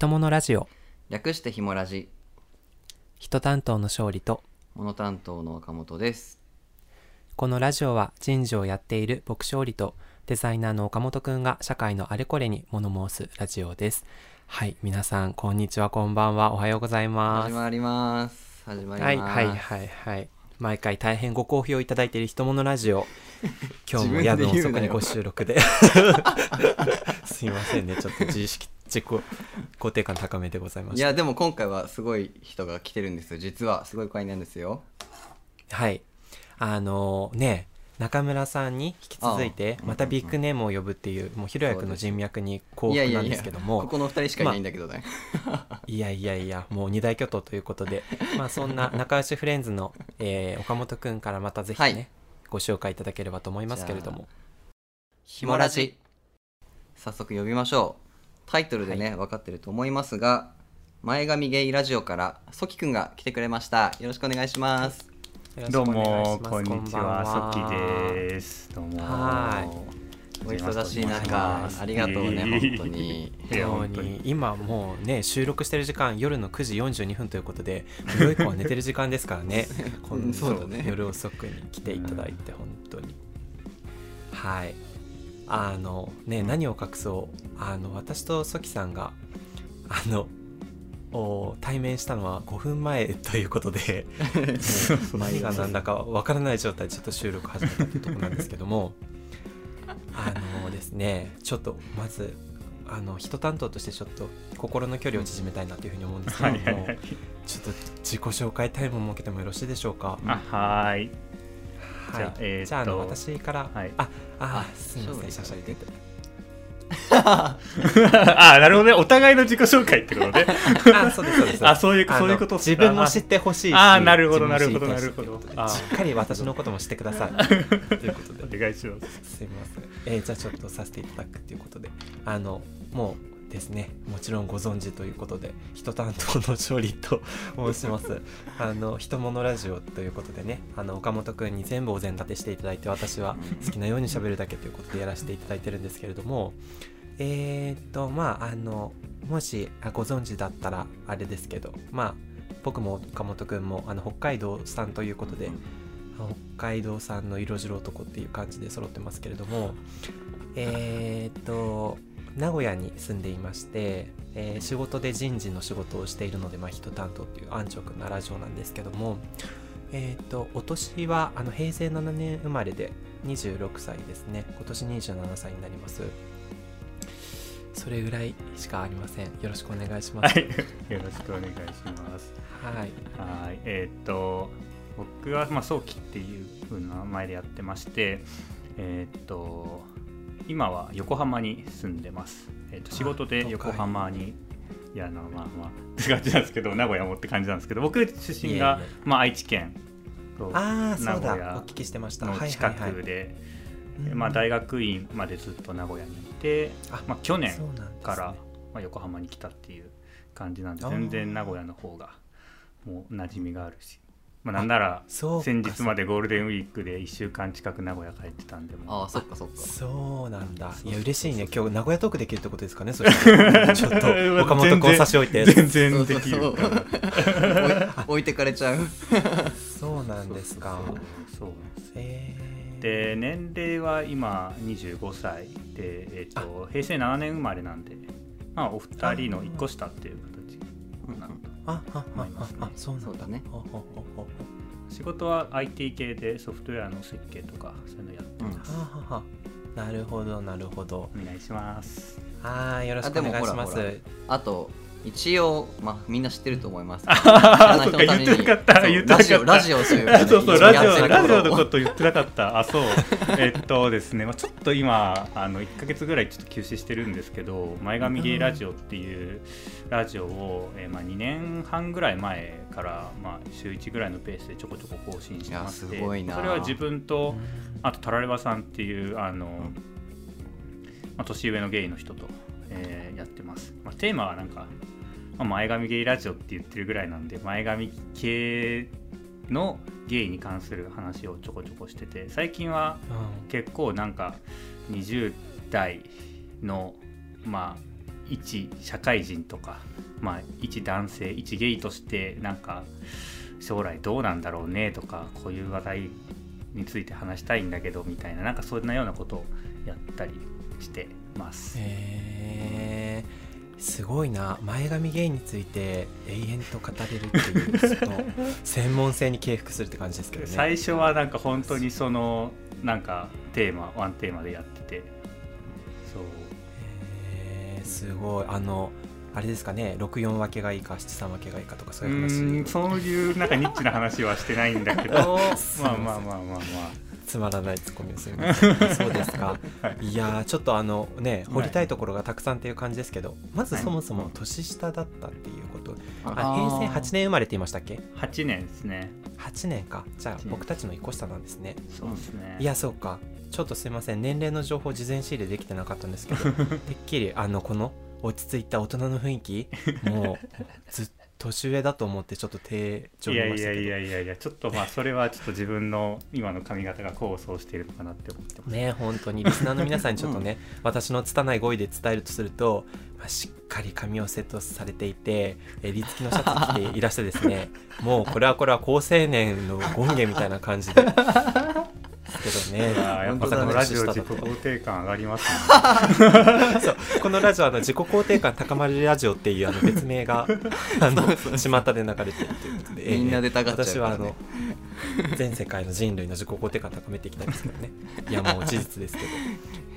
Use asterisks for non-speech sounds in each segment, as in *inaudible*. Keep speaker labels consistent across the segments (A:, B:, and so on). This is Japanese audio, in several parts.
A: 人物ラジオ。
B: 略してひもラジ。
A: 人担当の勝利と。
B: モノ担当の岡本です。
A: このラジオは人事をやっている僕勝利とデザイナーの岡本くんが社会のあれこれに物申すラジオです。はい皆さんこんにちはこんばんはおはようございます。
B: 始まります。始まります。
A: はいはいはいはい毎回大変ご好評いただいている人物ラジオ。*laughs* 今日も夜
B: 自分
A: 遅くにご収録で。すいませんね。ちょっと自意識自己肯定感高めでございました。
B: いやでも今回はすごい人が来てるんですよ。実はすごい会なんですよ。
A: はい。あのね中村さんに引き続いてまたビッグネームを呼ぶっていうもうひろやくんの人脈に幸福なんですけども。
B: ここの二人しかいないんだけどね、*laughs*
A: いやいやいやもう二大巨頭ということで。まあそんな仲良しフレンズの、えー岡本くんからまたぜひね、
B: はい。
A: ご紹介いただければと思いますけれども。
B: ひもラジ。早速呼びましょう。タイトルでね、分かってると思いますが前髪ゲイラジオからソキくんが来てくれました。よろしくお願いします
C: どうもこんにちは。ソキです。どうも。
A: は
B: お忙しい
A: は
B: 中
A: い
B: ありがとうね *laughs* 本当に。
A: 今もうね収録してる時間夜の9時42分ということで良い子は寝てる時間ですからね。*laughs* こん
B: そうだね
A: 夜遅くに来ていただいて本当に。はい。あのね何を隠そう。あの私とソキさんがあのお対面したのは5分前ということで *laughs* 何が何だかわからない状態でちょっと収録始めたというところなんですけどもあのですねちょっとまずあの人担当としてちょっと心の距離を縮めたいなというふうに思うんですけども、
C: はいはいはい。
A: ちょっと自己紹介タイムを設けてもよろしいでしょうか？
C: あはーい。
A: はい。
C: じゃあえー
A: じゃああの私から、
C: はい。
A: ああ
B: あ
A: すみません。しゃしゃり出て *laughs*
C: あなるほどね。お互いの自己紹介ってことね。*laughs*
A: あそうですそうです。
C: あそういうそういうこと
A: 自分も知ってほしいし
C: あーなるほどなるほどなるほど。
A: しっかり私のことも知ってください。*laughs* ということで。
C: お願いします。
A: すいません、えーじゃあちょっとさせていただくっていうことで。あのもうですね。もちろんご存知ということで人担当の勝利と申します。*laughs* あの人物ラジオということでねあの岡本くんに全部お膳立てしていただいて私は好きなように喋るだけということでやらせていただいてるんですけれどもえー、っとまああのもしあご存知だったらあれですけどまあ僕も岡本くんもあの北海道さんということで北海道産の色白男っていう感じで揃ってますけれどもえーっと名古屋に住んでいまして、えー仕事で人事の仕事をしているので、まあ、人担当っていう安直なラジオなんですけどもえーっとお年はあの平成7年生まれで26歳ですね。今年27歳になります。それぐらいしかありません。よろしくお願いします。
C: はい。*laughs* よろしくお願いします。
A: はい。
C: はい。えーっと僕はまあ早期っていう風な名前でやってましてえーっと今は横浜に住んでます、えーっと仕事で
A: あ
C: 横浜にいやなまあまあって感じなんですけど *laughs* 名古屋もって感じなんですけど僕出身がまあ、愛知県と名古屋
A: お聞きしてました。
C: の近くで、大学院までずっと名古屋にいて、
A: あ
C: まあ、去年から、まあ、横浜に来たっていう感じなんで全然名古屋の方がもう馴染みがあるし、まあ、なんなら
A: そうか
C: 先日までゴールデンウィークで1週間近く名古屋帰ってたんでも。
B: ああそっかそっか。
A: そうなんだ。
B: そうそうそう
A: いや嬉しいね。今日名古屋トークできるってことですかねそしたらちょっと岡本君を差し置いて。
C: 全然できる
B: 置い置いてかれちゃう。
A: そうなんですか。
C: そうなんです
A: えー。
C: で年齢は今25歳で、えー、と平成7年生まれなんで、まあ、お二人の1個下っていう形かなと
A: あああ
C: 思いますね。
A: ああそうなんだ。
B: そうだね。
C: 仕事は IT 系でソフトウェアの設計とかそういうのやって
B: うん。
C: ます、
A: はは。はなるほどなるほど。
C: お願いします。
A: あーよろしくお願いします。
B: あと一応まあみんな知ってると思います。
C: あそっか言ってなかった。
B: そう
C: 言ってなかった。
B: ラジオラジオというかね
C: そうそうラジオラジオの
B: 頃
C: こと言ってなかった。あそう。えっとですね、まあ、ちょっと今あの1か月ぐらいちょっと休止してるんですけど前髪ゲイラジオっていうラジオを、えーまあ、2年半ぐらい前から、まあ、週1ぐらいのペースでちょこちょこ更新してまして
B: すごいな。
C: それは自分と
A: うん
C: あとタラレバさんっていうあの、まあ、年上のゲイの人と、えーやってます、まあ、テーマはなんか、まあ、前髪ゲイラジオって言ってるぐらいなんで前髪系のゲイに関する話をちょこちょこしてて最近は
A: うん。
C: 結構なんか20代のまあ一社会人とか、まあ、一男性一ゲイとしてなんか将来どうなんだろうねとかこういう話題について話したいんだけどみたいななんかそんなようなことをやったりしてます。
A: へえすごいな。前髪ゲイについて永遠と語れるっていうその *laughs* 専門性に敬服するって感じですけどね。
C: 最初はなんか本当にそのなんかテーマワンテーマでやってて。そう。
A: へーすごい。あのあれですかね。64分けがいいか73分けがいいかとかそう
C: う
A: いう話
C: そういうなんかニッチな話はしてないんだけど。*laughs* まあまあまあまあまあ
A: つまらないツッコミをすみませんそうですか、い、やーちょっとあのね掘りたいところがたくさんっていう感じですけど、まずそもそも年下だったっていうこと、あ
B: あ
A: 平成8年生まれって言いましたっけ
C: ？8年ですね。
A: 8年か。じゃあ
C: 8年。
A: 僕たちの1個下なんですね。
C: そうですね。
A: いやそうか。ちょっとすいません。年齢の情報事前仕入れできてなかったんですけどてっきりあのこの落ち着いた大人の雰囲気もうずっと年上だと思ってちょっと手帳
C: いやいやいやいやいやちょっとまあそれはちょっと自分の今の髪型が功を奏しているのかなって思ってます。
A: ね本当に。リスナーの皆さんにちょっとね、私の拙い語彙で伝えるとすると、まあ、しっかり髪をセットされていて襟付きのシャツ着ていらしてですねもうこれはこれは高青年の権限みたいな感じでけどね。
C: いやっぱこ
A: の
C: のラジオ自己肯定感上がりますね。*laughs*
A: そう。このラジオはあの自己肯定感高まるラジオっていうあの別名が *laughs* あの巷で流れてるということで、ええ
B: みんなでたがっちゃう
A: 私はあの全世界の人類の自己肯定感高めていきたいですけどね。いやもう事実ですけど。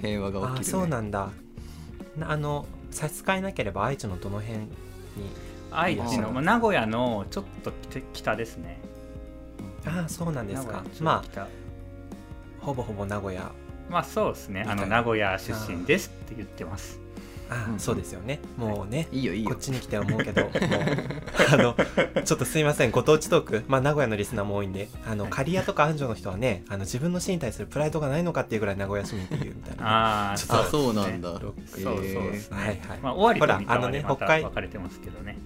B: 平和が起きる、ね、
A: ああそうなんだ。なあの差し支えなければ愛知のどの辺に？
C: 愛知の、まあ、名古屋のちょっと北ですね。
A: ああそうなんですか。ま
C: 北。
A: あほぼほぼ名古屋。
C: まあそうですね。あの名古屋出身ですって言ってます。
A: ああ、
B: うん
A: そうですよね。もうね
B: い。いよいいよ。
A: こっちに来て思うけど *laughs* もうあのちょっとすいませんご当地トーク。まあ名古屋のリスナーも多いんであの刈谷とか安城の人はねあの自分の市に対するプライドがないのかっていうぐらい名古屋市民っていうみたいな。
C: ああ
A: ちょっと
B: あそうなんだ。
C: そうそうですね、
A: はいはい。
C: まあ、終わりと
A: ほらあのね北海
C: 分かれてますけどね、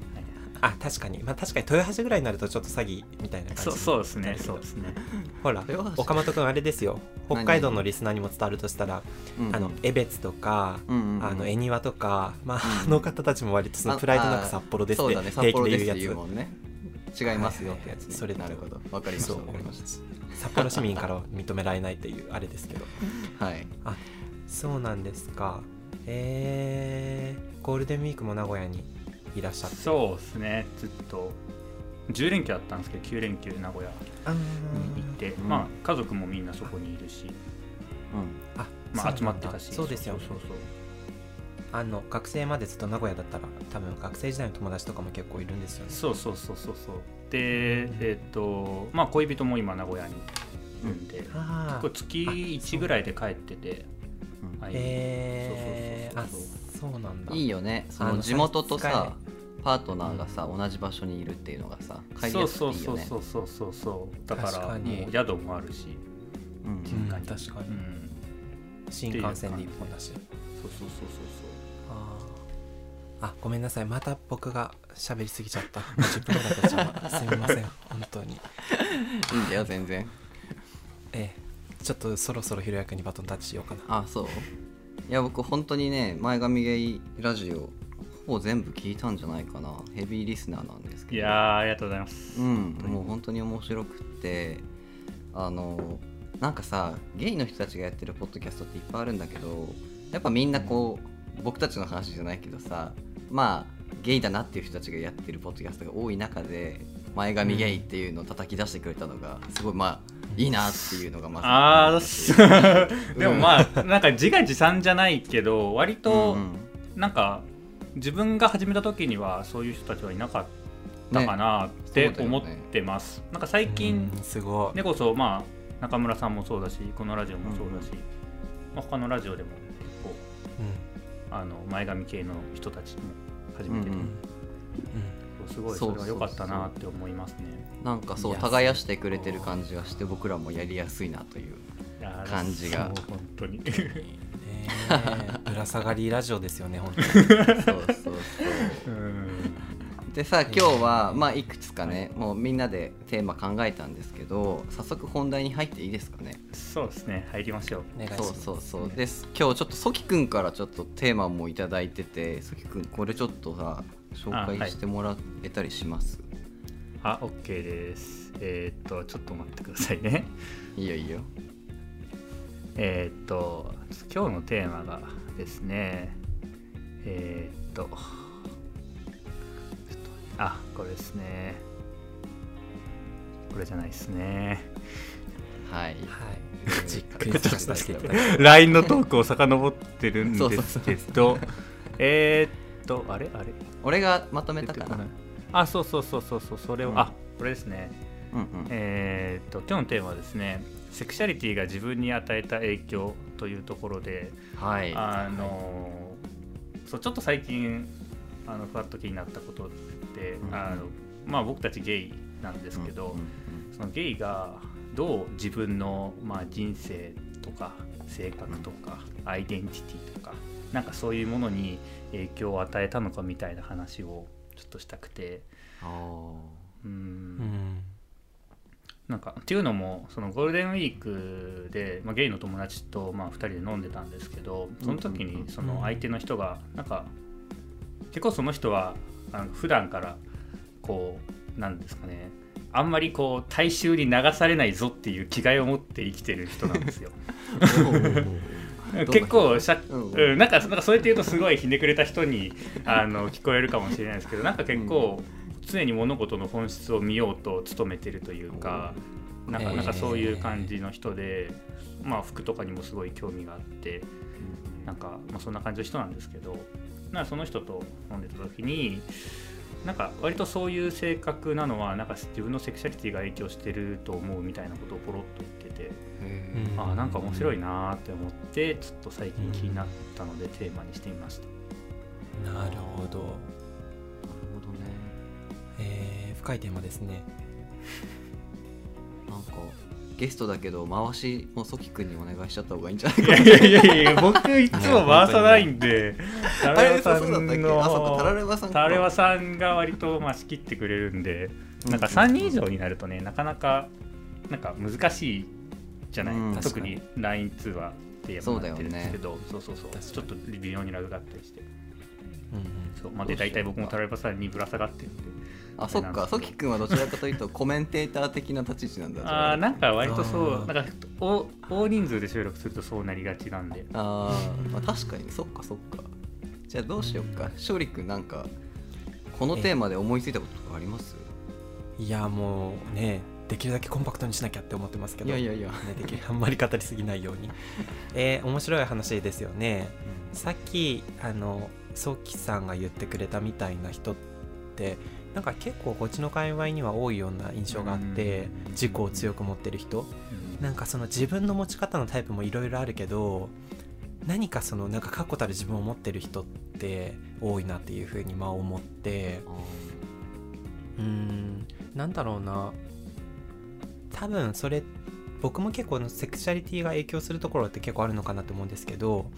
A: あ確かに。まあ確かに豊橋ぐらいになるとちょっと詐欺みたいな感じ
C: そうそうですね。そうですね。
A: ほら岡本君あれですよ。北海道のリスナーにも伝わるとしたら
B: うん
A: あの江別とか、
B: うんうんうん。
A: あの恵庭とか、まあ、
B: うん
A: あの方たちも割とその
B: あ
A: プライドなく札幌ですって平気
B: 幌
A: で言うやつ。
B: 違いますよってやつね、
A: それと
B: なるほど。わかりました
A: 札幌市民からは認められないっていうあれですけど。
B: た *laughs* はい。
A: そうなんですか。えー、ゴールデンウィークも名古屋にいらっしゃって。
C: そうですね。ずっと10連休だったんですけど9連休名古屋
A: あー。
C: に行って、
B: うん。
C: まあ家族もみんなそこにいるし、
B: うん。
A: あ
C: まあ、集まってたし。
A: そうですよ
C: そうそうそう
A: あの学生までずっと名古屋だったら多分学生時代の友達とかも結構いるんですよね。
C: そうそうそうそうそう。でえっ、とまあ恋人も今名古屋にいるんで、
A: ああ
C: 結構月1ぐらいで帰ってて
B: う。ん
C: はい
A: えー、あ
C: そうそうそう
A: そう。なんだ。
B: いいよね。そ
A: あの
B: の地元とさパートナーがさ同じ場所にいるっていうのがさ帰り
C: そう
B: やすく
C: そうそう
B: ていいよね
C: そうそうそうそう。だか
A: 確
C: ら
A: かに。
C: もう宿もあるし、
B: うん。
A: うん
C: 実家に。
A: 確かに。
C: うん、
A: 新幹線で一本だし。
C: そうそうそうそう
A: あー。あごめんなさい。また僕が喋りすぎちゃった。もう10分ぐらい経っちゃうすみません。*laughs* 本当に。
B: いいんだよ全然。
A: ええ。ちょっとそろそろひろやくんにバトンタッチしようかな。
B: あそう。いや僕本当にね前髪ゲイラジオほぼ全部聞いたんじゃないかな。ヘビーリスナーなんですけど。
C: いやーありがとうございます、
B: うんもう本当に面白くって。あのなんかさゲイの人たちがやってるポッドキャストっていっぱいあるんだけどやっぱみんなこう僕たちの話じゃないけどさまあゲイだなっていう人たちがやってるポッドキャストが多い中で前髪ゲイっていうのを叩き出してくれたのがすごいまあいいなっていうのがまず
C: あ *laughs* でもまあなんか自画自賛じゃないけど割と
B: うんうん。
C: なんか自分が始めた時にはそういう人たちはいなかったかなって思ってます、なんか最近
A: うんすごい。
C: ねこそまあ中村さんもそうだしこのラジオもそうだし、まあ、他のラジオでも結構
A: うん。
C: あの前髪系の人たちも始めてて、
B: うん。うん。
C: すごいそれは良かったなって思いますね。
B: なんかそう耕してくれてる感じがして僕らもやりやすいなという感じが。
C: 本当に。
A: え *laughs* え *laughs* ぶら下がりラジオですよね本当に。
B: そうそうそう。
C: うん。
B: でさ今日は、まあ、いくつかねもうみんなでテーマ考えたんですけど早速本題に入っていいですかね？
C: そうですね入りましょう。
A: お願いし
B: そう
A: ます。
B: そうそうです。今日ちょっとソキくんからちょっとテーマもいただいててソキくんこれちょっとさ紹介してもらえたりします、
C: あ OK です。えーっとちょっと待ってくださいね。
B: い、いよいいよ
C: えーっと今日のテーマがですねえーっとあこれですね。これじゃないですね。
B: はい。
A: はい。じっくりさせて。いただき
C: LINE のトークを遡ってるん
B: そうそう
C: ですけどえーっとあれ？あれ？
B: 俺がまとめたかな？
C: あそうそうそうそうそうそれを、
B: うん。
C: あこれですね。
B: うんうん。
C: えーっと今日のテーマはですねセクシャリティが自分に与えた影響というところで、
B: はい。
C: あのそうちょっと最近あのふわっと気になったことって、
B: うん。
C: あのまあ、僕たちゲイなんですけど、
B: うんうん
C: そのゲイがどう自分の、まあ、人生とか性格とか、アイデンティティとかなんかそういうものに影響を与えたのかみたいな話をちょっとしたくて。
B: あ
C: う
A: うん。ん
C: なんかっていうのもそのゴールデンウィークで、まあ、ゲイの友達と、まあ、2人で飲んでたんですけどその時にその相手の人がなんか結構その人はあの普段からこうなんですかねあんまりこう大衆に流されないぞっていう気概を持って生きてる人なんですよ。
B: ー *laughs*
C: 結構しゃ、
B: う。ん
C: うん、なんかなんかそうやって言うとすごいひねくれた人にあの聞こえるかもしれないですけどなんか結構常に物事の本質を見ようと努めてるというかなんか
A: えー。
C: なんかそういう感じの人で、まあ服とかにもすごい興味があってなんか、まあ、そんな感じの人なんですけどなその人と飲んでた時になんか割とそういう性格なのはなんか自分のセクシャリティが影響してると思うみたいなことをポロッと言ってて。
B: へ
A: うん。
C: あーなんか面白いなーって思ってちょっと最近気になったのでテーマにしてみました、
A: なるほど深いテーマですね。*laughs*
B: なんかゲストだけど回しもソキくんにお願いしちゃった方がいいんじゃない
C: い
B: か
C: やいやいやいや僕いつも回さないんで。タ
B: あ
C: ラレ
B: れ
C: バさん
B: あそっかタラレ
C: の
B: バさんか。
C: タラレバさんが割とまあ仕切ってくれるんでなんか
B: うん
C: 3人以上になるとねなかなかなんか難しいじゃない、
B: うん
C: 特に LINE 通話ってやっぱ
B: そうだよね。
C: なってるんですけどそう,、そうそう。ちょっと微妙にラグがあったりして。
A: うんうん。
C: そう、まあ、で大体僕もタラレバさんにぶら下がってるんで
B: あそっかソキくんはどちらかというとコメンテーター的な立ち位置なんだじゃ
C: あ。ーなんか割とそうなんか大大人数で収録するとそうなりがちなんで。
B: あー、まあ確かに。そっかそっか。じゃあどうしようか。勝利くんなんかこのテーマで思いついたこととかあります？
A: いやもうねできるだけコンパクトにしなきゃって思ってますけど。
B: いやいやいや。
A: ね、できるあんまり語りすぎないように。*laughs* えー面白い話ですよね。さっきあのソキさんが言ってくれたみたいな人ってなんか結構こっちの界隈には多いような印象があって
C: うん。
A: 自己を強く持ってる人。なんかその自分の持ち方のタイプもいろいろあるけど何かそのなんか確固たる自分を持ってる人って多いなっていうふうにまあ思って。うー。ん。なんだろうな。多分それ僕も結構のセクシャリティが影響するところって結構あるのかなと思うんですけど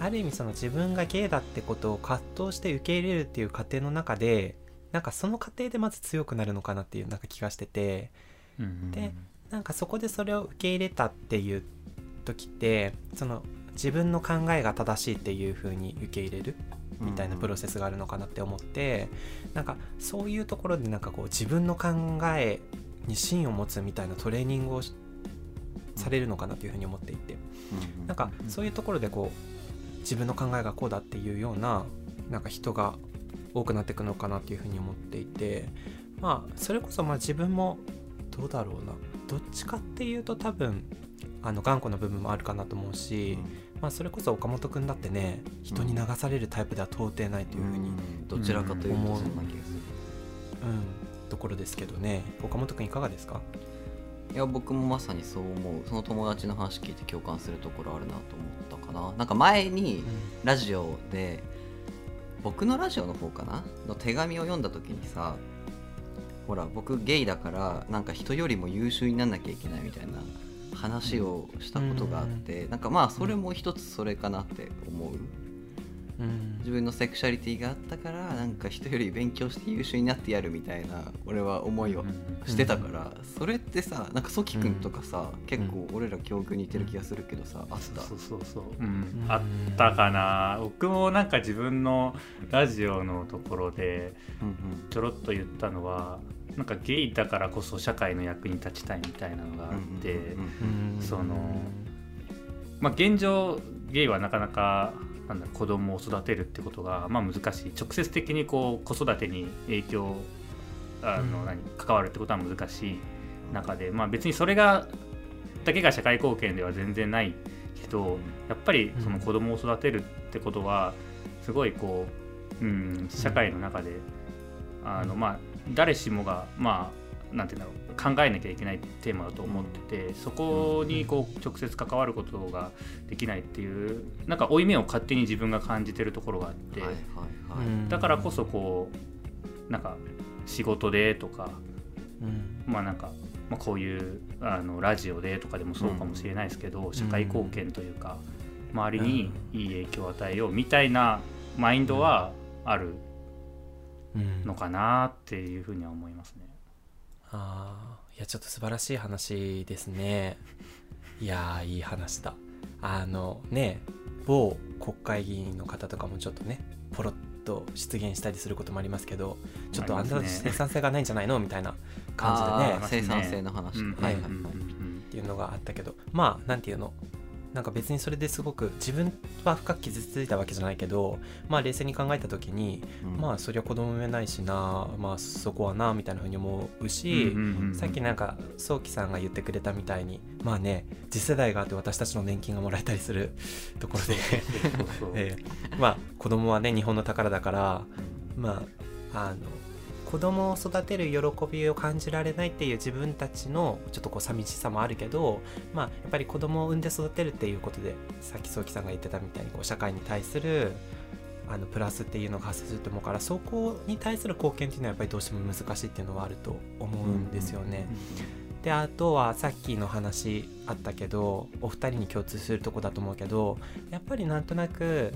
A: ある意味その自分がゲイだってことを葛藤して受け入れるっていう過程の中でなんかその過程でまず強くなるのかなっていうなんか気がしてて。
C: うん
A: でなんかそこでそれを受け入れたっていう時ってその自分の考えが正しいっていう風に受け入れるみたいなプロセスがあるのかなって思ってなんかそういうところでなんかこう自分の考えに芯を持つみたいなトレーニングをしされるのかなというふうに思っていて。なんかそういうところでこう自分の考えがこうだっていうようななんか人が多くなっていくのかなっていうふうに思っていてまあそれこそまあ自分もどうだろうな。どっちかっていうと多分あの頑固な部分もあるかなと思うし、まあ、それこそ岡本君だってね人に流されるタイプでは到底ないというふうに、うん。
B: どちらかというとそん
A: 思う
B: な気がする。
A: ところですけどね。岡本君いかがですか？
B: いや僕もまさにそう思う。その友達の話聞いて共感するところあるなと思ったかな。なんか前にラジオで僕のラジオの方かなの手紙を読んだ時にさほら僕ゲイだからなんか人よりも優秀になんなきゃいけないみたいな話をしたことがあって、なんかまあそれも一つそれかなって思う
A: うん。
B: 自分のセクシャリティがあったからなんか人より勉強して優秀になってやるみたいな俺は思いをしてたから、それってさなんかソキ君とかさ、結構俺ら境遇似てる気がするけどさ、あった
C: そうそうそう、う
A: うん。
C: ん、あったかな。僕もなんか自分のラジオのところで
B: うん
C: ちょろっと言ったのはなんかゲイだからこそ社会の役に立ちたいみたいなのがあって、
B: うんうん
A: うん。
C: そのまあ、現状ゲイはなかなかなんだ子供を育てるってことが、まあ、難しい。直接的にこう子育てに影響あの、
A: うん。
C: 何関わるってことは難しい中で、まあ、別にそれがだけが社会貢献では全然ないけどやっぱりその子供を育てるってことはすごいこう、うん、社会の中で、あのまあ、誰しもがまあなんていうんだろう考えなきゃいけないテーマだと思っててそこにこう直接関わることができないっていうなんか負い目を勝手に自分が感じてるところがあって、
B: はいはいはい、
A: うん。
C: だからこそこうなんか仕事でとか
A: うん。
C: まあなんか、まあ、こういうあのラジオでとかでもそうかもしれないですけど、社会貢献というか周りにいい影響を与えようみたいなマインドはある
A: うん
C: のかなっていうふうには思いますね。
A: あーいやちょっと素晴らしい話ですね。いやーいい話だ。あのね某国会議員の方とかもちょっとねポロッと出現したりすることもありますけどちょっとあんた生産性がないんじゃないの？みたいな感じで
B: あ
A: ね。
B: ー生産性の話、
C: うん
A: はい
B: はいはい。
A: っていうのがあったけどまあなんていうの？なんか別にそれですごく自分は深く傷ついたわけじゃないけどまあ冷静に考えた時に、
B: うん。
A: まあそりゃ子供産めないしなまあそこはなみたいなふうに思うし、
C: うんうんうん
A: さっきなんか早期さんが言ってくれたみたいにまあね次世代があって私たちの年金がもらえたりする *laughs* ところで。*laughs* ええ。まあ子供はね日本の宝だからまああの子供を育てる喜びを感じられないっていう自分たちのちょっとこう寂しさもあるけどまあやっぱり子供を産んで育てるっていうことでさっき早期さんが言ってたみたいにこう社会に対するあのプラスっていうのが発生すると思うからそこに対する貢献っていうのはやっぱりどうしても難しいっていうのはあると思うんですよね。であとはさっきの話あったけどお二人に共通するとこだと思うけどやっぱりなんとなく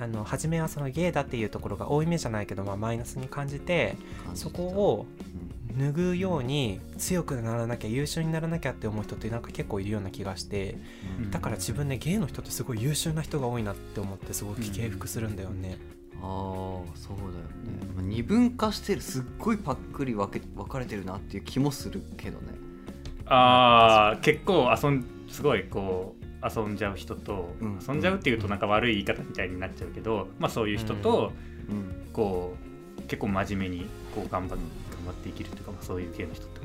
A: あの初めはそのゲイだっていうところが多い目じゃないけど、まあ、マイナスに感じてそこを脱ぐように強くならなきゃ優秀にならなきゃって思う人ってなんか結構いるような気がして
C: うん。
A: だから自分でゲイの人ってすごい優秀な人が多いなって思ってすごく敬服するんだよね。
B: ああそうだよね、まあ、二分化してるすっごいパックリ分け分かれてるなっていう気もするけどね。
C: あー結構遊んすごいこう遊んじゃう人と、
B: うん。
C: 遊んじゃうっていうとなんか悪い言い方みたいになっちゃうけど、まあそういう人と、
B: うん。
C: こう結構真面目にこう頑張っ頑張って生きるというか、まあ、そういう系の人って。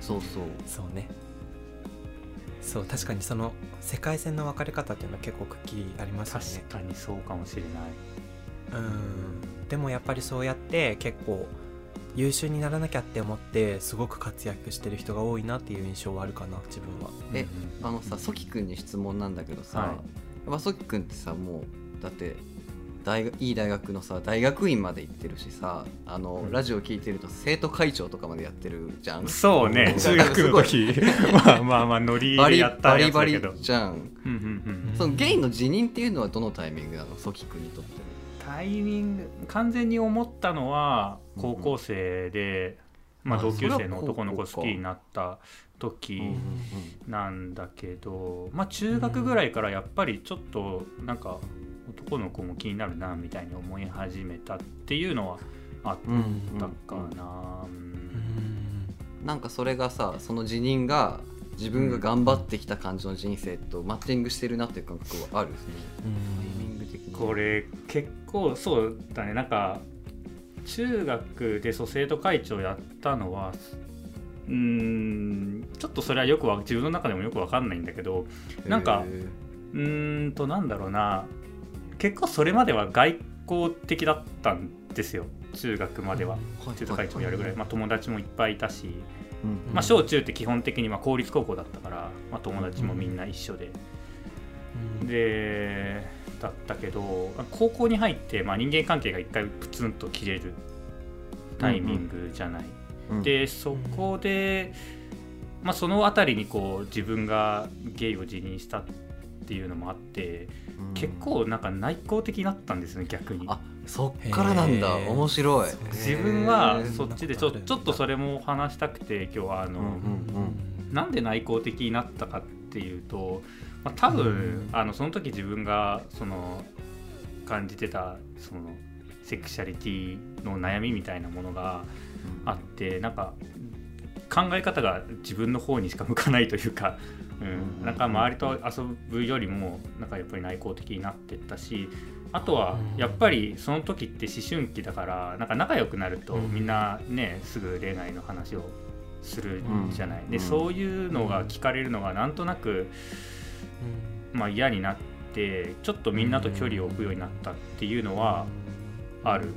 B: そうそう。
A: そうね。そう確かにその世界線の分かれ方っていうのは結構くっきりありますよね。
C: 確かにそうかもしれない。
A: うん。でもやっぱりそうやって結構優秀にならなきゃって思ってすごく活躍してる人が多いなっていう印象はあるかな自分は。
B: えあのさソキ君に質問なんだけどさ、
C: はい。
B: やっぱソキ君ってさもうだって大学いい大学のさ大学院まで行ってるしさあの、
A: うん。
B: ラジオ聞いてると生徒会長とかまでやってるじゃん。
C: そうね
B: うん
C: 中学の時。*laughs* まあまあまあノリ
B: バリ
C: でやった
B: バリバリ
C: やつだけど
B: じゃん
C: うんうんうん。
B: そのゲイの辞任っていうのはどのタイミングなの？ソキ君にとって
C: タイミング完全に思ったのは
B: うん
C: 高校生で、まあ、
B: あ
C: 同級生の男の子好きになった時なんだけど、まあ、中学ぐらいからやっぱりちょっとなんか男の子も気になるなみたいに思い始めたっていうのはあっ
B: うん
C: たかな。うん
A: うん。
B: なんかそれがさその辞任が自分が頑張ってきた感じの人生とマッチングしてるなっていう感覚はあるですね。タイミング的に
C: これ結構そうだね。なんか中学でそう生徒会長やったのはうーんちょっとそれはよくわ自分の中でもよくわかんないんだけどなんかうーんとなんだろうな。結構それまでは外交的だったんですよ。中学までは。
B: はい。
C: 生徒会長やるぐらい、まあ、友達もいっぱいいたし、
B: うん
C: まあ、小中って基本的にまあ公立高校だったから、まあ、友達もみんな一緒で、
A: うん。
C: でだったけど高校に入って、まあ、人間関係が一回プツンと切れるタイミングじゃない。
B: うん。
C: でそこで、まあ、その辺りにこう自分がゲイを辞任したっていうのもあって
B: うん。
C: 結構なんか内向的になったんですね逆に。
B: あそっからなんだ。面白い。
C: 自分はそっちでちょちょっとそれも話したくて今日はあの、
B: うんうん
C: なんで内向的になったかっていうと、まあ、多分、
A: うん。
C: あのその時自分がその感じてたそのセクシャリティの悩みみたいなものがあってなんか考え方が自分の方にしか向かないというか、うん、なんか周りと遊ぶよりもなんかやっぱり内向的になってったしあとは
A: うん。
C: やっぱりその時って思春期だからなんか仲良くなると
A: うん。
C: みんなねすぐ恋愛の話をするじゃない。で
B: うん。
C: そういうのが聞かれるのがなんとなく、まあ、嫌になってちょっとみんなと距離を置くようになったっていうのはある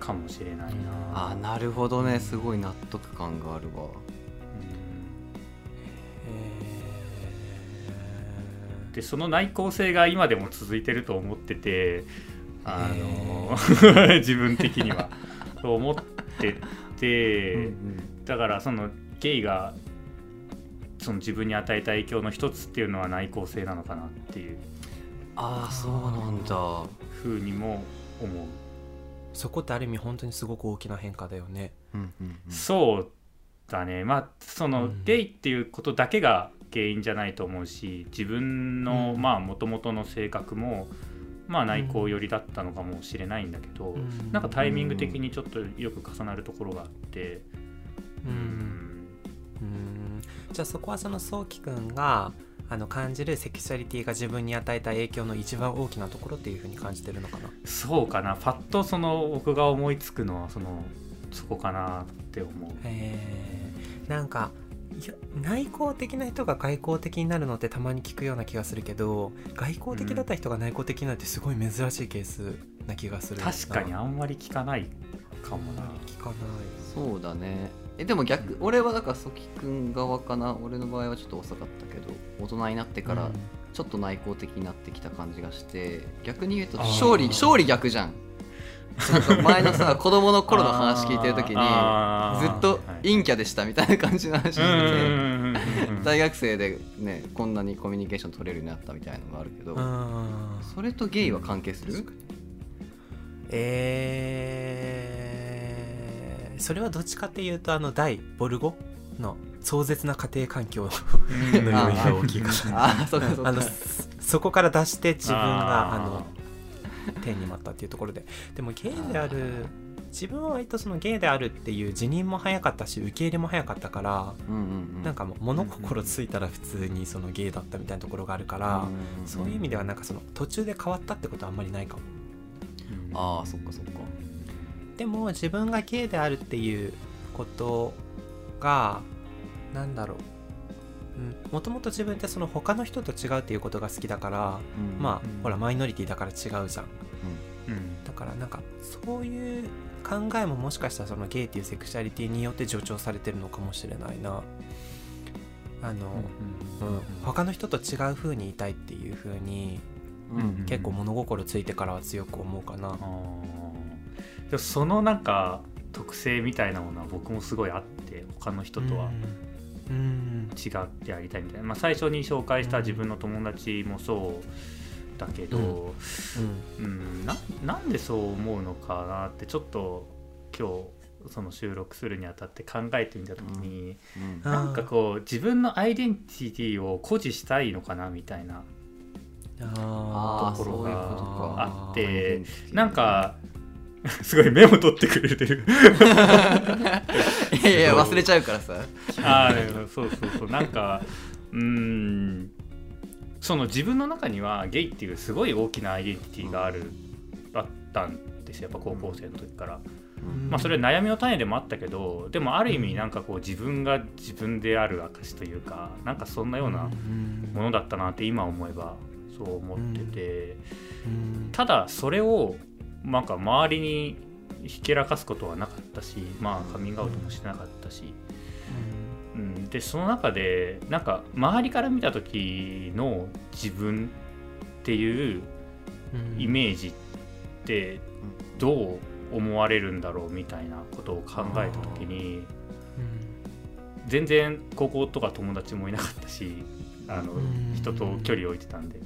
C: かもしれないな。
B: あなるほどね。すごい納得感があるわ
C: でその内向性が今でも続いてると思っててあの *laughs* 自分的には。そう思っててだからそのゲイがその自分に与えた影響の一つっていうのは内向性なのかなっていう
B: ああそうなんだ。
C: ふうにも思う。
A: そこってある意味本当にすごく大きな変化だよね。
B: うんうんうん
C: そうだね。まあその、
A: うん。
C: ゲイっていうことだけが原因じゃないと思うし自分の、
A: うん。
C: まあもともとの性格もまあ内向寄りだったのかもしれないんだけど、
A: うん。
C: なんかタイミング的にちょっとよく重なるところがあって、
A: う
C: うん。
A: うん。じゃあそこはそのそうきくんがあの感じるセクシャリティが自分に与えた影響の一番大きなところっていうふうに感じてるのかな？
C: そうかな。パッとその僕が思いつくのはそのそこかなって思う。
A: えー、なんかいや内向的な人が外向的になるのってたまに聞くような気がするけど外向的だった人が内向的になるってすごい珍しいケースな気がするな。
C: 確かにあんまり聞かないかもな。
A: 聞かない。
B: そうだね。えでも逆俺はだからソキ君側かな？俺の場合はちょっと遅かったけど大人になってからちょっと内向的になってきた感じがして逆に言うと勝利勝利逆じゃん前のさ子供の頃の話聞いてる時にずっと
C: はい
B: 陰キャでしたみたいな感じの話してて大学生でねこんなにコミュニケーション取れるようになったみたいなのがあるけど
A: うん
B: それとゲイは関係する？
A: えー、それはどっちかっていうとあの大ボルゴの壮絶な家庭環境
C: うん
A: の要因が大きいか
B: ああそ
A: こから出して自分があの天に待ったっていうところで。でもゲイである自分は割とそのゲイであるっていう辞任も早かったし受け入れも早かったから
B: うんうんうん。
A: なんかもう物心ついたら普通にそのゲイだったみたいなところがあるからそういう意味ではなんかその途中で変わったってことはあんまりないかも。
B: ああそっかそっか。
A: でも自分がゲイであるっていうことがなんだろう。もともと自分ってその他の人と違うっていうことが好きだから、まあ、
C: うん
A: ほらマイノリティだから違うじゃん
C: うん。
A: だからなんかそういう考えももしかしたらそのゲイっていうセクシャリティによって助長されてるのかもしれないな。あの、うん他の人と違う風にいたいっていう風に
B: うんうん
A: 結構物心ついてからは強く思うかな。
C: でもそのなんか特性みたいなものは僕もすごいあって他の人とは。
A: うん。
C: 違ってやりたいみたいな、まあ、最初に紹介した自分の友達もそうだけど、
A: うん。
C: うん、ななんでそう思うのかなってちょっと今日その収録するにあたって考えてみた時に、
B: うん。
C: なんかこう自分のアイデンティティを誇示したいのかなみたいな
A: あ
B: あー
C: ところが
B: そういうことか。
C: あってなんか *laughs* すごいメモ取ってくれてる。*laughs*
B: いやいや忘れちゃうからさ。
C: あーそうそうそう。なんかうーんその自分の中にはゲイっていうすごい大きなアイデンティティがある、あったんですよやっぱ高校生の時から、
A: うん。
C: まあそれは悩みの種でもあったけどでもある意味なんかこう自分が自分である証というかなんかそんなようなものだったなって今思えばそう思ってて、
A: うん。
C: ただそれをなんか周りにひけらかすことはなかったしまあカミングアウトもしてなかったし、うん、でその中でなんか周りから見た時の自分っていう
A: うん。
C: イメージってどう思われるんだろうみたいなことを考えた時に全然高校とか友達もいなかったしあの
A: うん。
C: 人と距離を置いてたんで。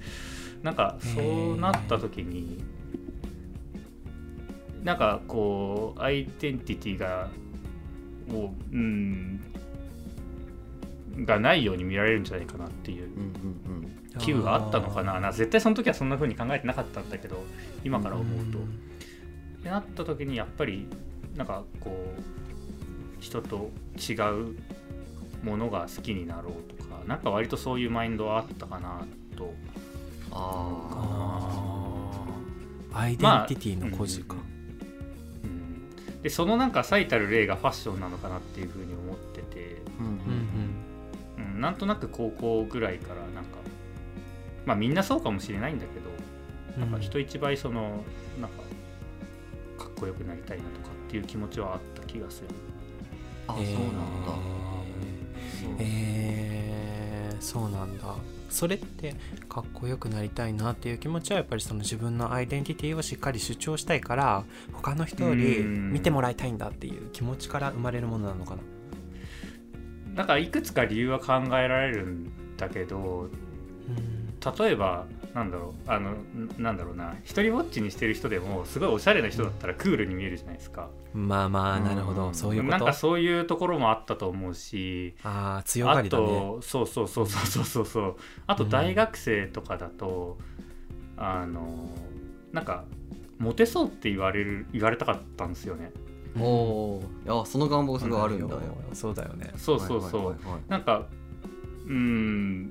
C: なんかそうなった時になんかこうアイデンティティがをうんがないように見られるんじゃないかなっていう危惧があったのかな。な絶対その時はそんな風に考えてなかったんだけど今から思うと。ってなった時にやっぱりなんかこう人と違うものが好きになろうとかなんか割とそういうマインドはあったかなと。
B: あ
A: アイデンティティの孤児か、
C: うん、でそのなんか最たる例がファッションなのかなっていうふうに思ってて、
B: うんうん、
C: なんとなく高校ぐらいからなんかまあみんなそうかもしれないんだけど
A: うん。
C: なんか人一倍そのなんかかっこよくなりたいなとかっていう気持ちはあった気がする。
B: あそうなんだ。
A: えー。そうなんだ。それってかっこよくなりたいなっていう気持ちはやっぱりその自分のアイデンティティをしっかり主張したいから他の人より
C: うん。
A: 見てもらいたいんだっていう気持ちから生まれるものなのかな
C: なんかいくつか理由は考えられるんだけど
A: うん
C: 例えばなんだろうあのんなんだろうな一人ぼっちにしてる人でもすごいおしゃれな人だったらクールに見えるじゃないですか、
A: まあまあなるほど、
B: うん
A: そういうこと？
C: なんかそういうところもあったと思うし
A: ああ強が
C: あ
A: りだね。
C: とそうそうそうそうそうそう。そうあと
A: うん
C: 大学生とかだと、あのなんかモテそうって言われる言われたかったんですよね
B: おおー。いやその願望すごいあるんだ。よ
A: そうだよね。
C: そうそうそう、
B: はいはいはいはい。
C: なんかうーん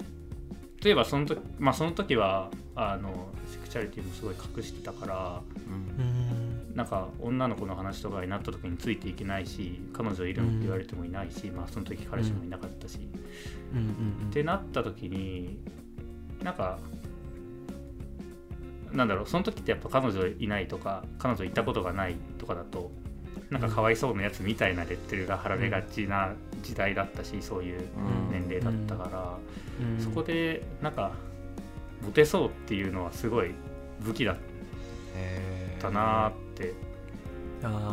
C: 例えばその時まあその時はあのセクシャリティもすごい隠してたから
B: うん。
A: うん。
C: なんか女の子の話とかになった時についていけないし彼女いるのって言われてもいないし、まあその時彼氏もいなかったし、
A: うん。うん
C: ってなった時になんかなんだろうその時ってやっぱ彼女いないとか彼女行ったことがないとかだとなんかかわいそうなやつみたいなレッテルが貼られがちな時代だったしそういう年齢だったから、
A: うん。
C: そこでなんかモテそうっていうのはすごい武器だったなーって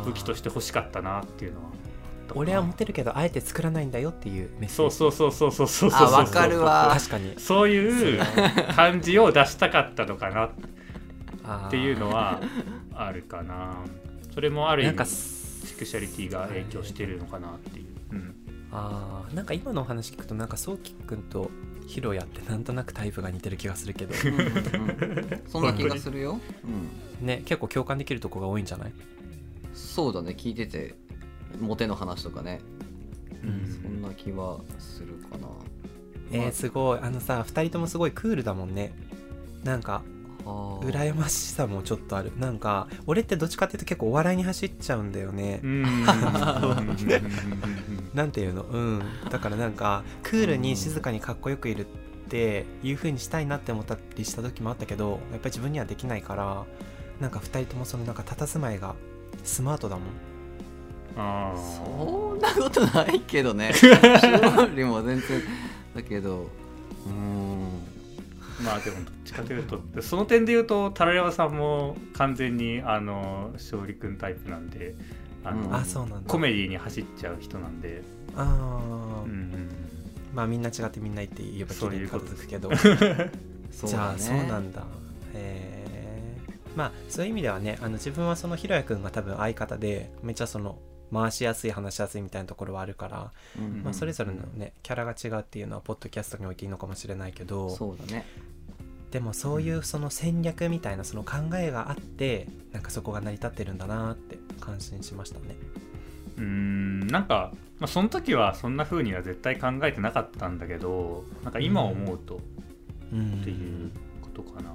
C: 武器として欲しかったなっていうのは
A: 俺はモテるけどあえて作らないんだよっていうメッセー
C: そう
A: ジ
C: そうそうそうそうそうそう
B: あわかるわ。
A: 確かに。
C: そういう感じを出したかったのかな
A: っ
C: っていうのはあるかな。それもある意
A: なんか
C: 味セクシャリティが影響してるのかなっていう、うん、
A: あーなんか今のお話聞くとなんかそうきくんとヒロヤってなんとなくタイプが似てる気がするけど。
B: うんうんうん。そんな気がするよ、うん、
A: ね結構共感できるとこが多いんじゃない？
B: そうだね。聞いててモテの話とかね。
A: うん。
B: そんな気はするかな。
A: えー、すごい。あのさ2人ともすごいクールだもんね。なんか
B: はあ
A: 羨ましさもちょっとある。なんか俺ってどっちかっていうと結構お笑いに走っちゃうんだよね。
C: うん。
A: なんていうの？うん。だからなんかクールに静かにかっこよくいるっていう風にしたいなって思ったりした時もあったけどやっぱり自分にはできないからなんか2人ともそのなんか佇まいがスマートだもん。
C: あー。
B: そんなことないけどね。*laughs* 勝利も全然だけど。うーん
C: まあでもどっちかというとその点で言うとタラヤマさんも完全にあの勝利君タイプなんであの、
B: うん。
A: あそうなんだ。
C: コメディに走っちゃう人なんで、
A: あ
C: う
A: ー、
C: んうん。
A: まあみんな違ってみんな言って言えば綺麗に片付くけど。
B: そ *laughs* う
A: じゃあそうなんだ。へえまあそういう意味ではねあの自分はそのひろやくんが多分相方でめっちゃその回しやすい話しやすいみたいなところはあるから、
B: うん
A: まあ、それぞれのねキャラが違うっていうのはポッドキャストにおいていいのかもしれないけど
B: そうだね。
A: でもそういうその戦略みたいなその考えがあってなんかそこが成り立ってるんだなって感心しましたね。
C: うーん。なんか、まあ、その時はそんな風には絶対考えてなかったんだけどなんか今思うと
A: うん
C: っていうことかな、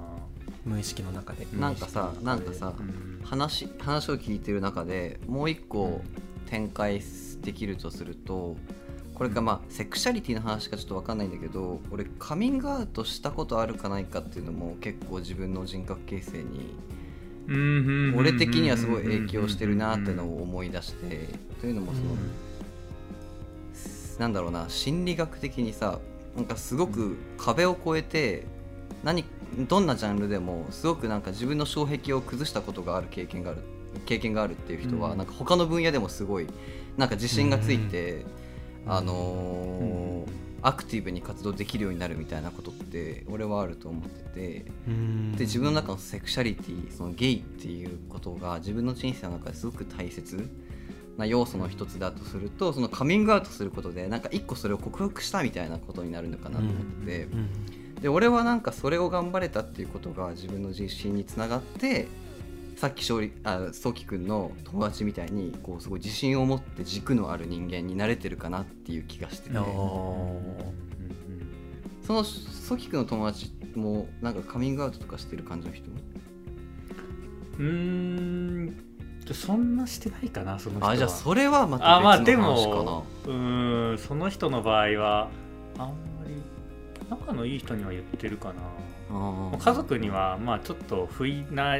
A: 無意識の中で。
B: なんかさなんかさ
C: うん。
B: 話話を聞いてる中でもう一個展開できるとするとこれかまあセクシャリティの話かちょっと分かんないんだけど俺カミングアウトしたことあるかないかっていうのも結構自分の人格形成に
C: うん
B: 俺的にはすごい影響してるなってのを思い出してというのもその、なんだろうな心理学的にさなんかすごく壁を越えて何どんなジャンルでもすごくなんか自分の障壁を崩したことがある経験がある経験があるっていう人は、
C: うん。
B: なんか他の分野でもすごいなんか自信がついて、
A: うん。
B: あのーアクティブに活動できるようになるみたいなことって俺はあると思ってて
A: うん。
B: で自分の中のセクシャリティそのゲイっていうことが自分の人生の中ですごく大切な要素の一つだとするとそのカミングアウトすることでなんか一個それを克服したみたいなことになるのかなと思って。て、
A: うん
B: で俺はなんかそれを頑張れたっていうことが自分の自信につながってさっき勝利あそうきくんの友達みたいにこうすごい自信を持って軸のある人間になれてるかなっていう気がしてて。
A: おー。
B: そのそうきくんの友達もなんかカミングアウトとかしてる感じの人？
C: うーんそんなしてないかなその人は。
B: あじゃあそれはまた
C: あまあで
B: 別の話かな、
C: もうーんその人の場合はあん仲のいい人には言ってるかな。家族にはまあちょっと不意な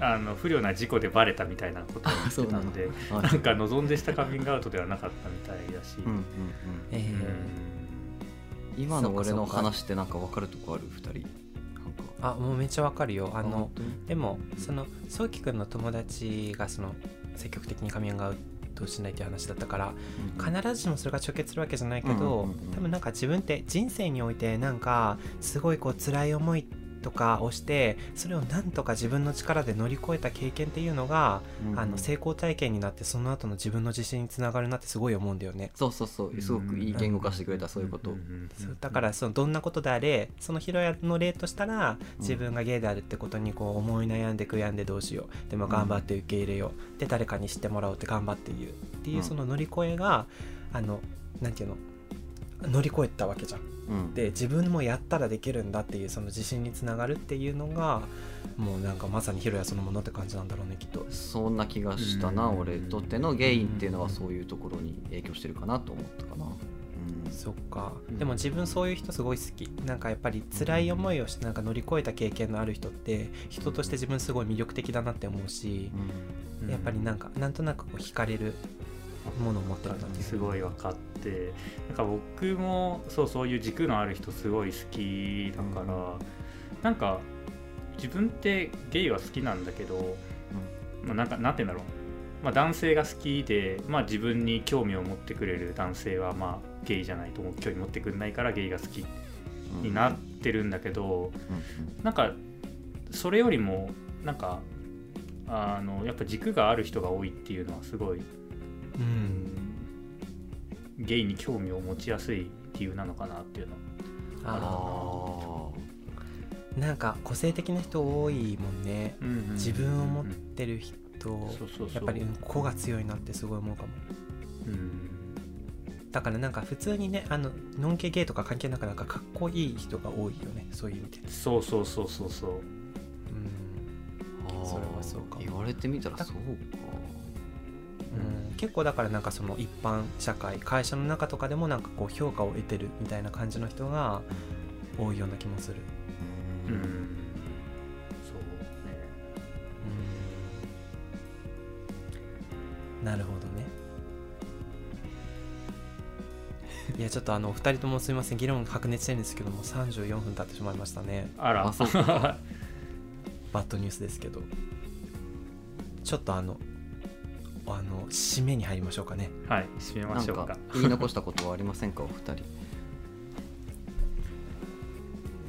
C: あの不良な事故でバレたみたいなことを言ってたんで
B: あ
C: なんか望んでしたカミングアウトではなかったみたいだし、
B: うんうんうん。
A: えー。
B: 今の俺の話ってなんか分かるとこある？2人。
A: あもうめっちゃわかるよ。あのでもそのそうきくんの友達がその積極的にカミングアウトしないっていう話だったから必ずしもそれが直結するわけじゃないけど、
B: うんうんうんうん。
A: 多分なんか自分って人生においてなんかすごいこう辛い思いとかをしてそれをなんとか自分の力で乗り越えた経験っていうのが、
B: うんうん。
A: あの成功体験になってその後の自分の自信につながるなってすごい思うんだよね。
B: そうそうそう。すごくいい言語化してくれたそういうこと。
C: んんん
A: そうだからそのどんなことであれそのヒロヤの例としたら自分がゲイであるってことにこう思い悩んで悔やんでどうしよう。でも頑張って受け入れよう。で誰かに知ってもらおうって頑張って言うっていううん。その乗り越えがあのなんていうの乗り越えたわけじゃん。
B: うん。
A: で自分もやったらできるんだっていうその自信につながるっていうのがもうなんかまさにヒロヤそのものって感じなんだろうねきっと。
B: そんな気がしたな
C: うん。
B: 俺にとってのゲインっていうのはそういうところに影響してるかなと思ったかな。うん。
A: そっか。
C: うん。
A: でも自分そういう人すごい好き。なんかやっぱり辛い思いをしてなんか乗り越えた経験のある人って人として自分すごい魅力的だなって思うし
B: うん。
A: やっぱりなんかなんとなくこう惹かれるものを持ってるなっていう
C: すごい分かってなんか僕もそうそういう軸のある人すごい好きだから、なんか自分ってゲイは好きなんだけど、まあ、なんかなんて言うんだろう、まあ、男性が好きで、まあ、自分に興味を持ってくれる男性はまあゲイじゃないと興味持ってくれないからゲイが好き
B: うん
C: になってるんだけど、
B: うん。
C: なんかそれよりもなんかあのやっぱ軸がある人が多いっていうのはすごい
A: うん。
C: ゲイに興味を持ちやすい理由なのかなっていうの。
A: あ
B: あ
A: ー。なんか個性的な人多いもんね。
C: は
A: 自分を持ってる人
C: そうそうそう。
A: やっぱりうん個が強いなってすごい思うかも。
C: うん。
A: だからなんか普通にねあのノンケゲイとか関係なくなんかかっこいい人が多いよね。そういう意味で。
C: そうそうそうそうそう。
A: うん。
B: ー。
A: それはそうかも。
B: 言われてみたらそうか
A: うん。結構だからなんかその一般社会会社の中とかでもなんかこう評価を得てるみたいな感じの人が多いような気もする。
C: うん、
B: うん
C: そうね。
A: うん。なるほどね。いやちょっとあのお二人ともすみません。議論白熱してるんですけども34分経ってしまいましたね。
C: あら。
B: あそうか。*laughs*
A: バッドニュースですけど。ちょっとあのあの締めに入りましょうかね。
C: はい締めましょうか。
B: か言い残したことはありませんか？お二人。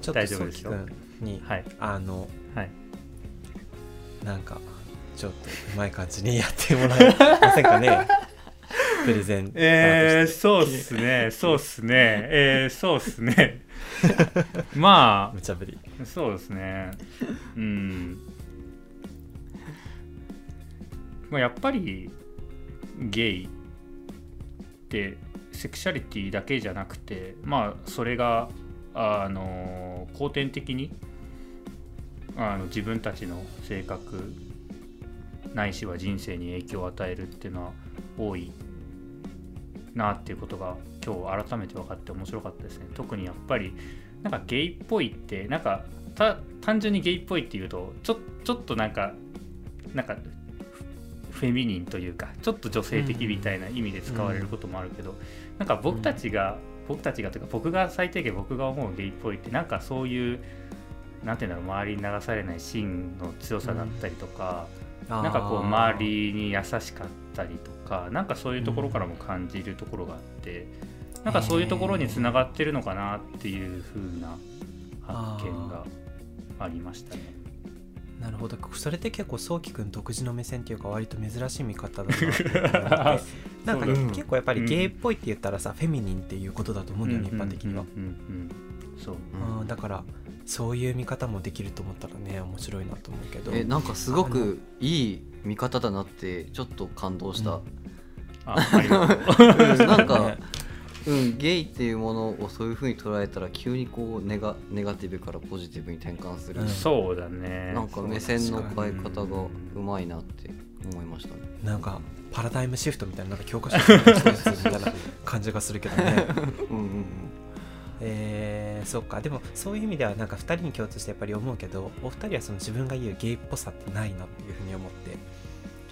A: ちょっと
C: 大丈夫ですよ。
A: に、
C: はい
A: あの
C: はい。
A: なんかちょっとうまい感じにやってもらえませんかね？*laughs* プレゼン
C: えー、そうっすね。そうっすね。えー、そうっすね。*laughs* ま
A: 無茶ぶり。
C: あそうですね。うんまあやっぱりゲイってセクシャリティだけじゃなくてまあそれがあの後天的にあの自分たちの性格ないしは人生に影響を与えるっていうのは多いなっていうことが今日改めて分かって面白かったですね。特にやっぱりなんかゲイっぽいってなんか単純にゲイっぽいっていうとちょちょっとなんかなんかフフェミニンというかちょっと女性的みたいな意味で使われることもあるけど、なんか僕たちが、僕たちがというか僕が最低限僕が思うゲイっぽいってなんかそういうなんていうんだろう周りに流されない芯の強さだったりとか、なんかこう周りに優しかったりとかなんかそういうところからも感じるところがあって、なんかそういうところにつながってるのかなっていう風な発見がありましたね。
A: なるほど。それって結構そうきくん独自の目線っていうか割と珍しい見方だな *laughs* なんか、ね
B: うん
A: 結構やっぱりゲイっぽいって言ったらさ、フェミニンっていうことだと思うんだよね、一般的には、
C: うんうんうん。うんそう。
A: うん。だからそういう見方もできると思ったらね面白いなと思うけど。
B: えなんかすごくいい見方だなってちょっと感動した、
C: あありがとう。*laughs*
B: なんか *laughs*
A: ね、
B: うん、ゲイっていうものをそういうふうに捉えたら急にこうネガネガティブからポジティブに転換する、
A: うん。
C: そうだね。
B: なんか目線の変え
C: うん
B: 方がうまいなって思いましたね。
A: なんかパラダイムシフトみたいななんか教科書みたいな感じがするけど。ね *laughs*
B: うんうん。
A: えー、そっか。でもそういう意味ではなんか2人に共通してやっぱり思うけどお二人はその自分が言うゲイっぽさってないなっていうふうに思って。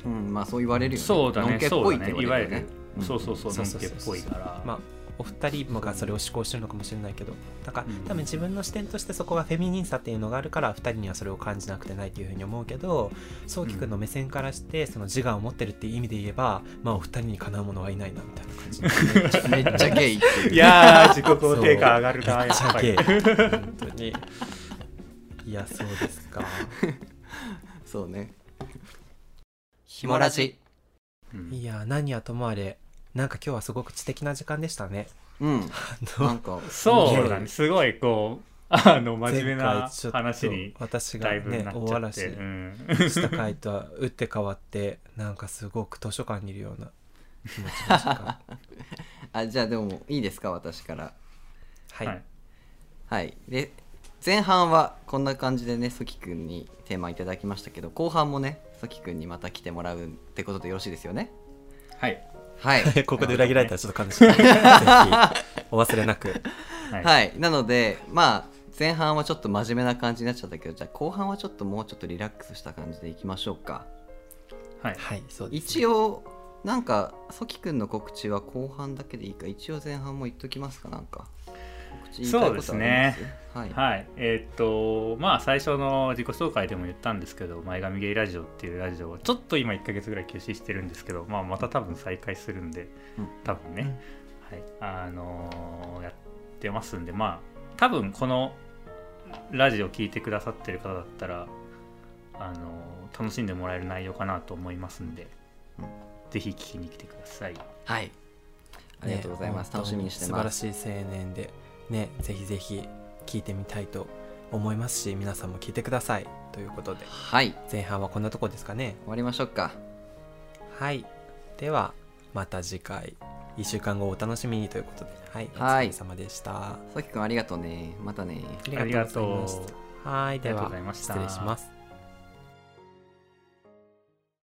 B: うん、うん、まあそう言われるよね。
C: そうだね。
B: のんけっぽいって言われるよね。うん
C: そうそうそう
A: そ
C: のけっ
A: うんそうそう
C: ぽいから
A: まあお二人もがそれを思考してるのかもしれないけどだから
C: うん。
A: 多分自分の視点としてそこがフェミニンさっていうのがあるから二人にはそれを感じなくてないっていうふうに思うけどそうきくんの目線からしてその自我を持ってるっていう意味で言えばまあお二人にかなうものはいないなみたいな感じ。
B: めっちゃゲイい
C: やー自己肯定感上がるな
A: めっちゃゲイ。
C: やっぱり
A: 本当に。*laughs* いやそうですか。
B: そうね。ひもラジ。
C: うん
A: いや何はともあれなんか今日はすごく知的な時間でしたね
B: うん。*laughs* なんか、
C: そうだねすごいこうあの真面目な話に
A: 私が
C: だいぶ
A: ね
C: なっちゃっ、
A: 大嵐した回とは打って変わってなんかすごく図書館にいるような気持ちの時間
B: あ、じゃあでもいいですか、私から。
A: はい、
C: はい
B: はい。で、前半はこんな感じでね、ソキくんにテーマいただきましたけど、後半もね、ソキくんにまた来てもらうってことでよろしいですよね？
C: はい
B: はい。*laughs*
A: ここで裏切られたらちょっと悲しい。ぜひお忘れなく。
C: はい、
B: はい、なのでまあ前半はちょっと真面目な感じになっちゃったけどじゃあ後半はちょっともうちょっとリラックスした感じでいきましょうか。
C: はい。
A: はいそうです
B: 一応なんかソキくんの告知は後半だけでいいか。一応前半も言っときますかなんか
C: そうですね。
B: はい、
C: はい、えーっとまあ最初の自己紹介でも言ったんですけど前髪ゲイラジオっていうラジオをちょっと今1ヶ月ぐらい休止してるんですけど、まあ、また多分再開するんで
B: うん。
C: 多分ね、はい。あのーやってますんでまあ多分このラジオ聞いてくださってる方だったらあのー楽しんでもらえる内容かなと思いますんで、
B: うん。
C: ぜひ聞きに来てください。
B: はい、ありがとうございます、
A: ね
B: 楽しみにしてます。
A: 素晴らしい青年でねぜひぜひ聞いてみたいと思いますし皆さんも聞いてください。ということで
B: はい。
A: 前半はこんなとこですかね。
B: 終わりましょうか。
A: はい。ではまた次回。1週間後お楽しみにということで。はい。お
B: はい。
A: 疲れ様でした。
B: ソキくんありがとうね。またね。
A: ありがとう。ございました。はい。で
C: ありがとう
A: は
C: ございました。
A: 失礼します